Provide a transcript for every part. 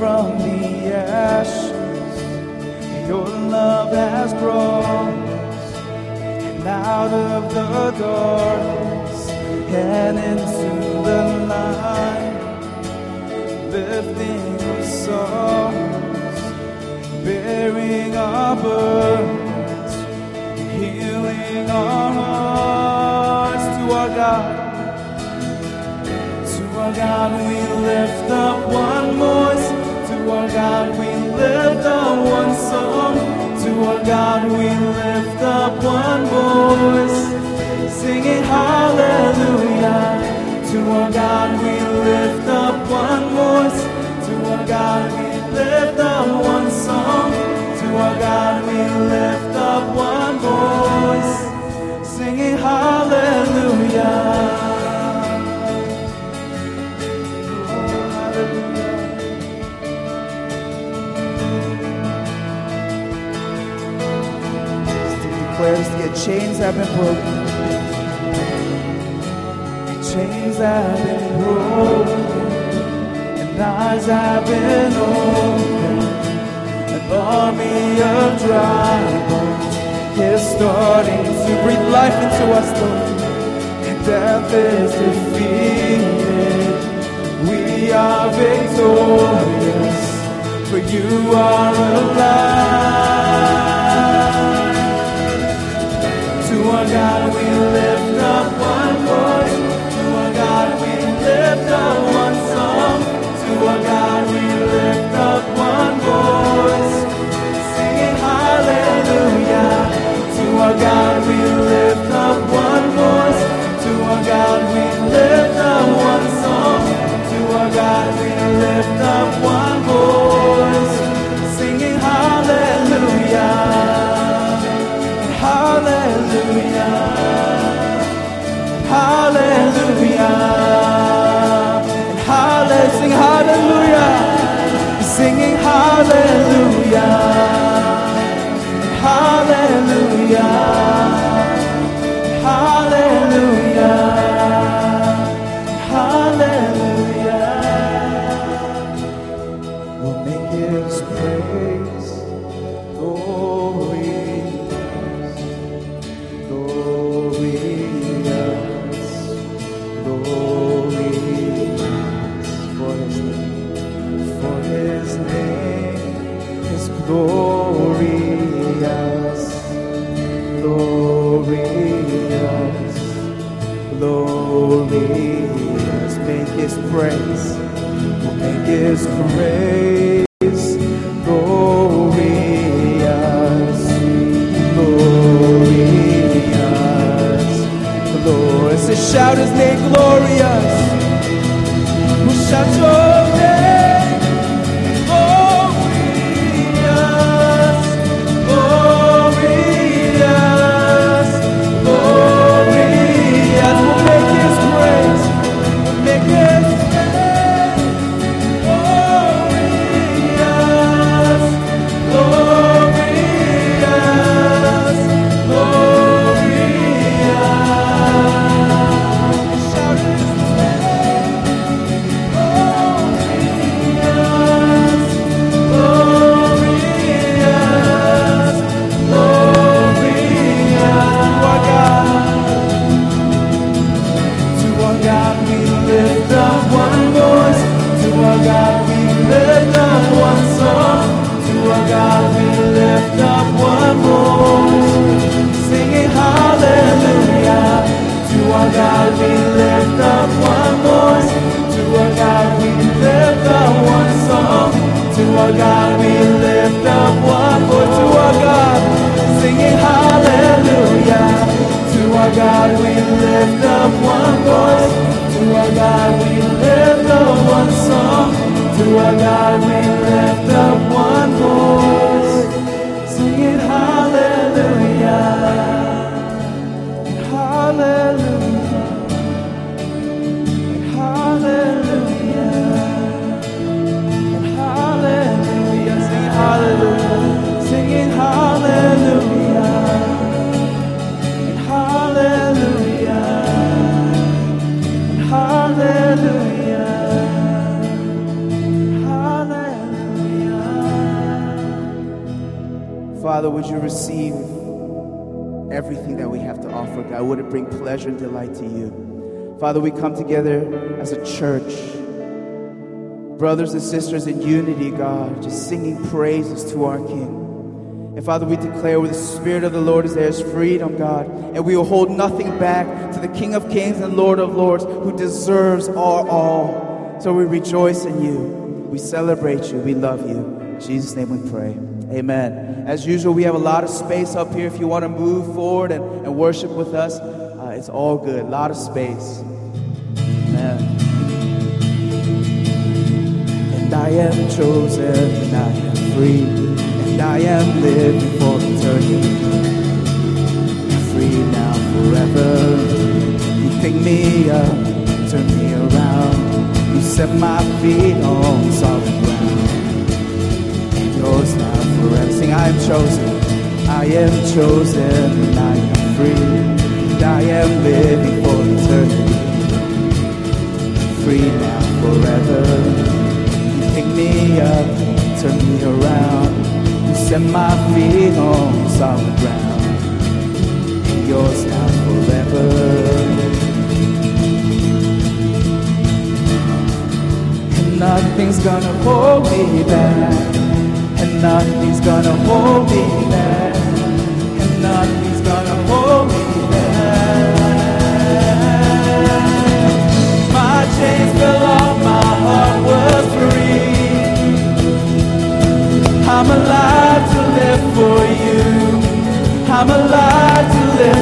from the ashes, your love has us. And out of the darkness and into the light, lifting our songs, bearing our burdens, healing our hearts to our God. To our God we lift up one voice. Our God we lift up one song. To our God we lift up one voice. Singing hallelujah. To our God we lift up one voice. To our God we lift up one song. To our God we lift up one voice. Singing hallelujah. Chains have been broken. Chains have been broken, and eyes have been opened. An army of dry bones is starting to breathe life into us, Lord. And death is defeated. We are victorious, for you are alive. Our God we lift up one voice. To our God we lift up one song. To our God we lift up one voice. Singing hallelujah. To our God We'll our God we lift up one voice. To our God singing hallelujah. To our God we lift up one voice. To our God we lift up one song. To our God we lift up one voice. Father, would you receive everything that we have to offer, God? Would it bring pleasure and delight to you? Father, we come together as a church, brothers and sisters in unity, God, just singing praises to our King. And Father, we declare where the Spirit of the Lord is, there is freedom, God. And we will hold nothing back to the King of Kings and Lord of Lords who deserves our all. So we rejoice in you. We celebrate you. We love you. Jesus' name we pray. Amen. As usual, we have a lot of space up here. If you want to move forward and, and worship with us, uh, it's all good. A lot of space. Amen. And I am chosen, and I am free, and I am living for eternity. Free now, forever. You pick me up, turn me around. You set my feet on solid ground. Now, forever. Sing, I am chosen. I am chosen, and I am free, and I am living for eternity free now forever. You pick me up, turn me around. You set my feet on solid ground. Yours now forever. And nothing's gonna hold me back. Nothing's gonna hold me back. And nothing's gonna hold me back. My chains fell off, my heart was free. I'm alive to live for you. I'm alive to live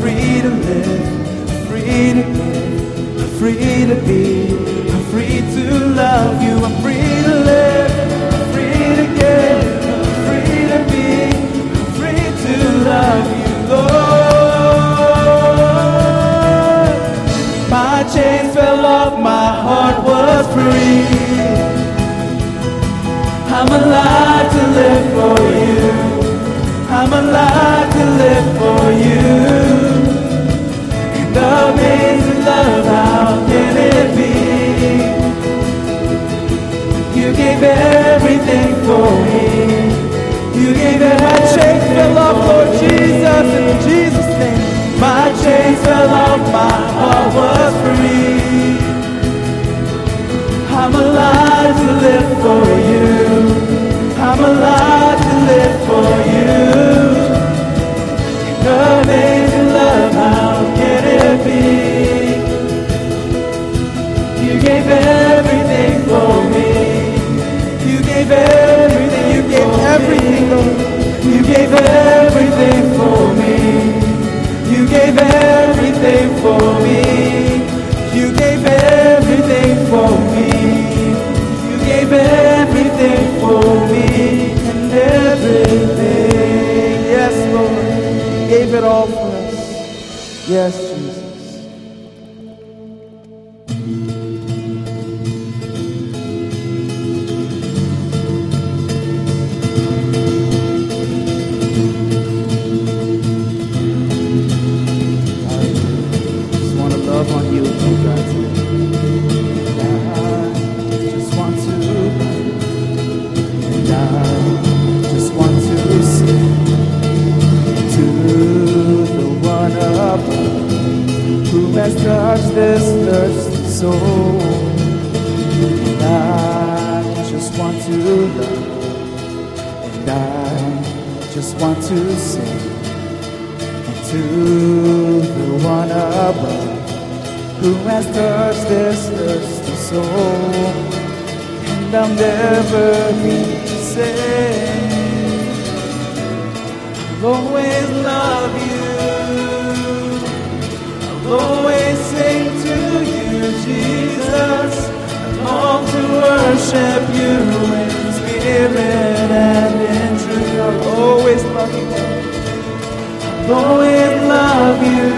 free to live. Free to live. Free to be. fell Lord Jesus, in Jesus' name. My chains fell off, my heart was free. I'm alive to live for you. I'm alive to live for you. Your amazing love, how can it be? You gave everything for me. You gave everything. You gave everything, Lord gave everything for me. You gave everything for me. You gave everything for me. You gave everything for me and everything. Yes, Lord. You gave it all for us. Yes, spirit and in truth I'll always love you I'll always love you.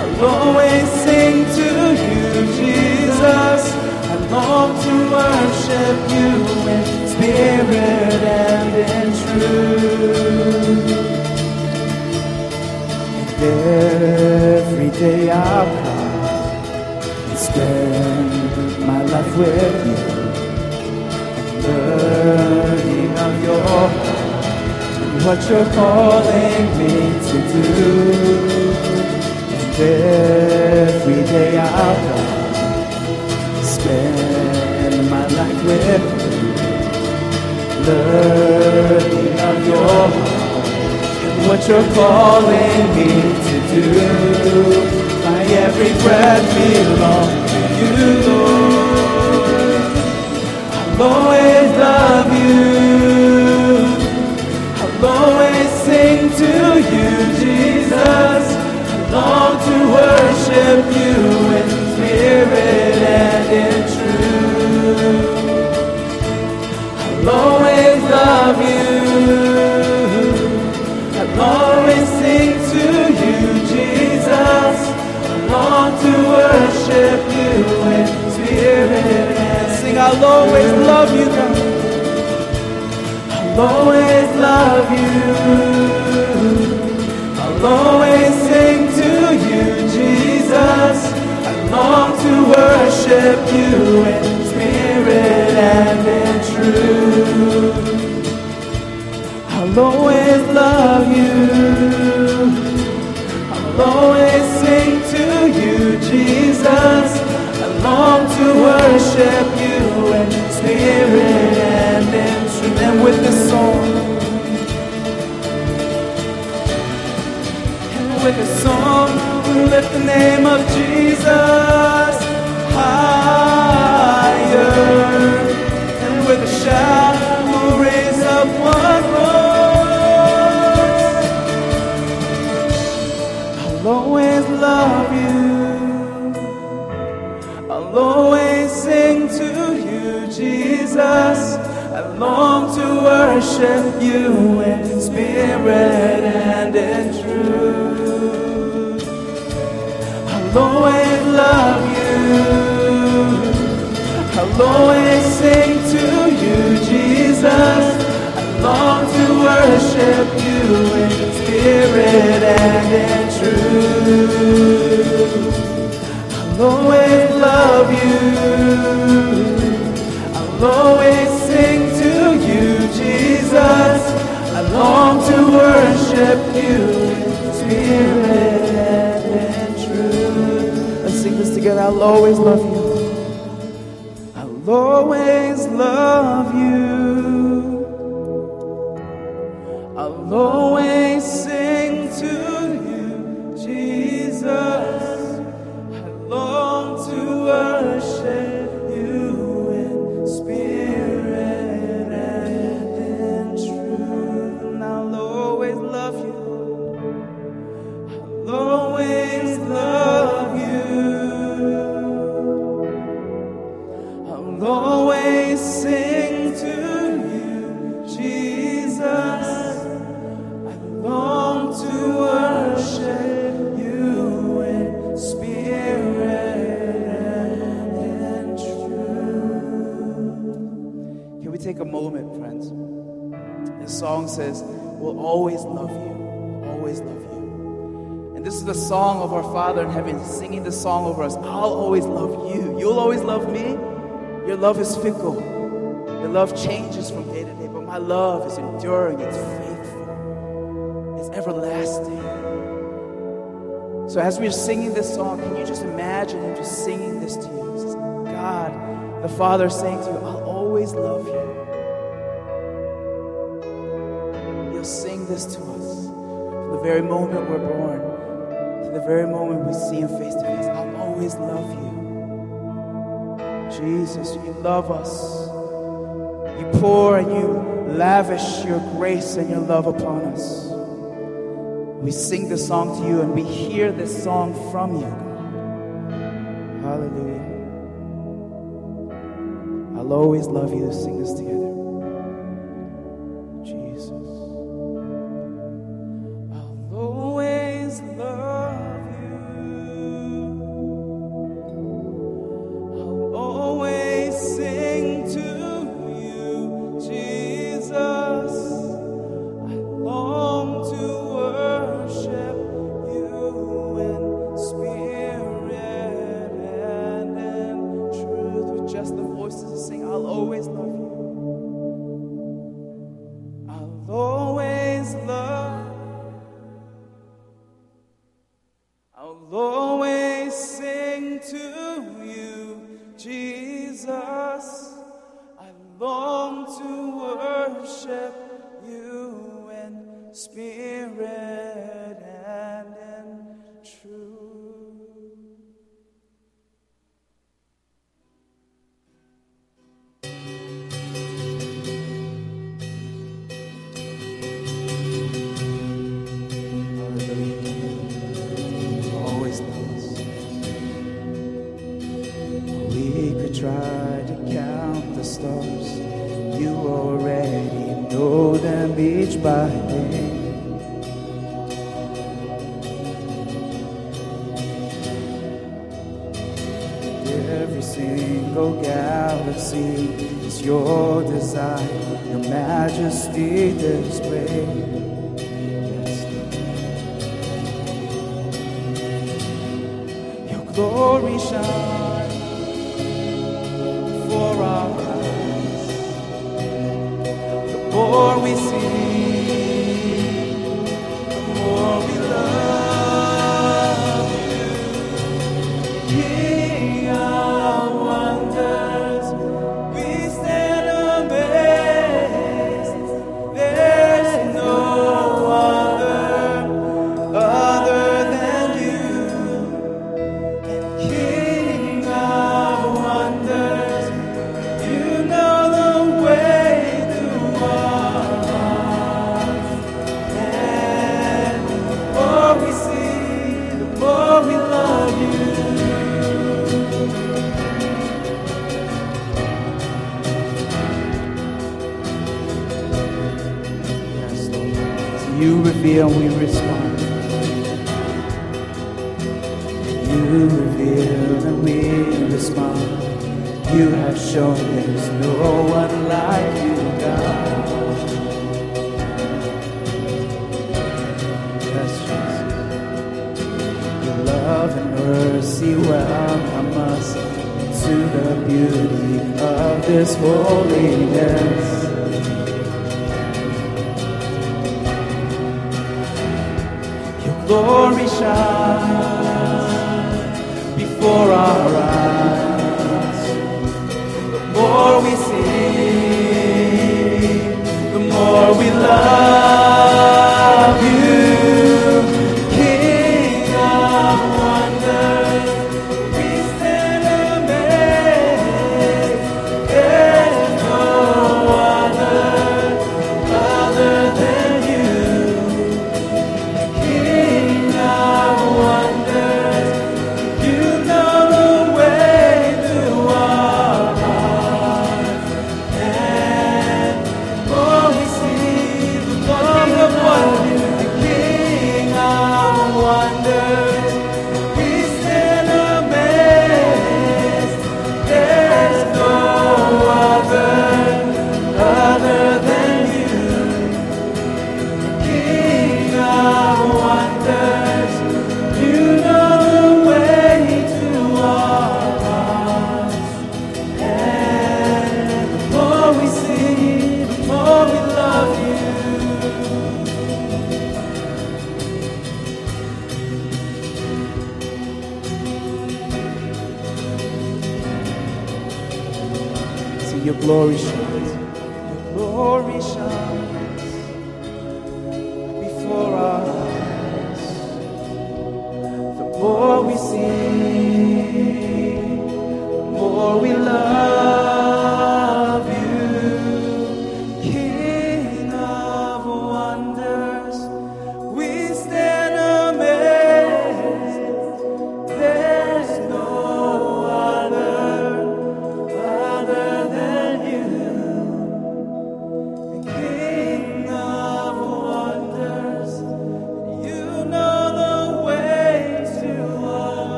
I'll always sing to you, Jesus. I long to worship you in spirit and in truth. Every day I'll come and spend my life with you, what you're calling me to do. And every day I'll spend my life with you, learning of your heart and what you're calling me to do. My every breath belongs to you, Lord. I'll always love you. I'll always love you, God. I'll always love you. I'll always sing to you, Jesus. I long to worship you in spirit and in truth. I'll always love you. I'll always sing to you, Jesus. Long to worship you in spirit and in truth. And with this song, and with this song, we lift the name of Jesus higher. And with a shout, Jesus. I long to worship you in spirit and in truth. I'll always love you. I'll always sing to you, Jesus. I long to worship you in spirit and in truth. I'll always love you. I'll always sing to you, Jesus. I long to worship you in spirit and in truth. Let's sing this together. I'll always love you. I'll always love you. I'll always will always love you. Always love you. And this is the song of our Father in heaven singing the song over us. I'll always love you. You'll always love me. Your love is fickle. Your love changes from day to day, but my love is enduring. It's faithful. It's everlasting. So as we're singing this song, can you just imagine him just singing this to you? God, the Father saying to you, I'll always love you. Sing this to us from the very moment we're born to the very moment we see him face to face. I'll always love you. Jesus, you love us. You pour and you lavish your grace and your love upon us. We sing this song to you and we hear this song from you, Hallelujah. I'll always love you. Sing this together. Sing, I'll always love you. I'll always Every single galaxy. Is your design, your majesty displayed. Yes, Your glory shine we love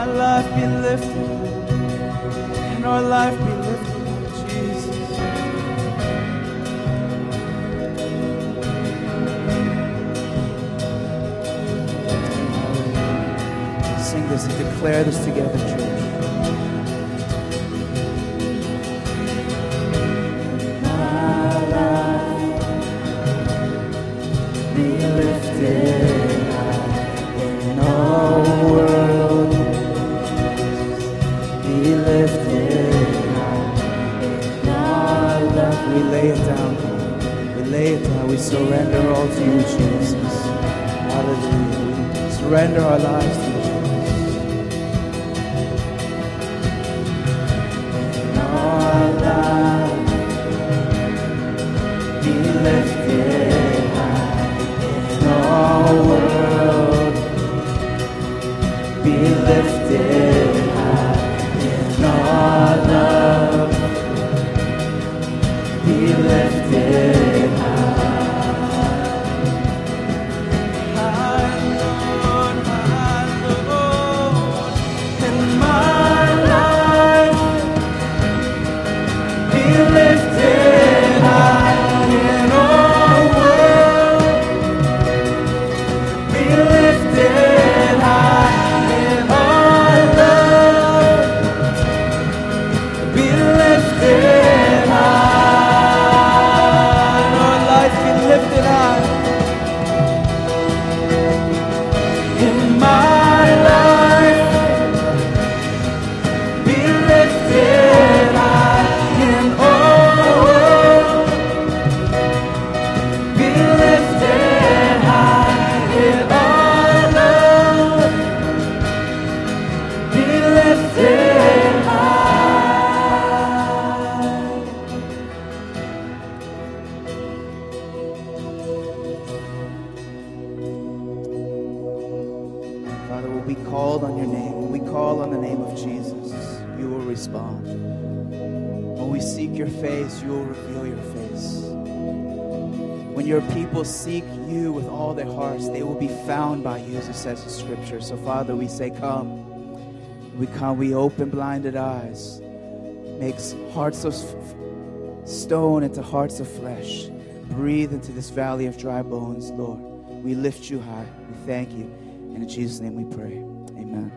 My life be lifted. And our life be lifted Jesus. Sing this and declare this together, church. be lifted surrender all to you, Jesus. Hallelujah. Surrender our lives to you, Jesus. In our lives, be lifted high in our world be found by you, as it says in Scripture. So, Father, we say, Come. We come, we open blinded eyes, makes hearts of stone into hearts of flesh. Breathe into this valley of dry bones, Lord. We lift you high. We thank you. And in Jesus' name we pray.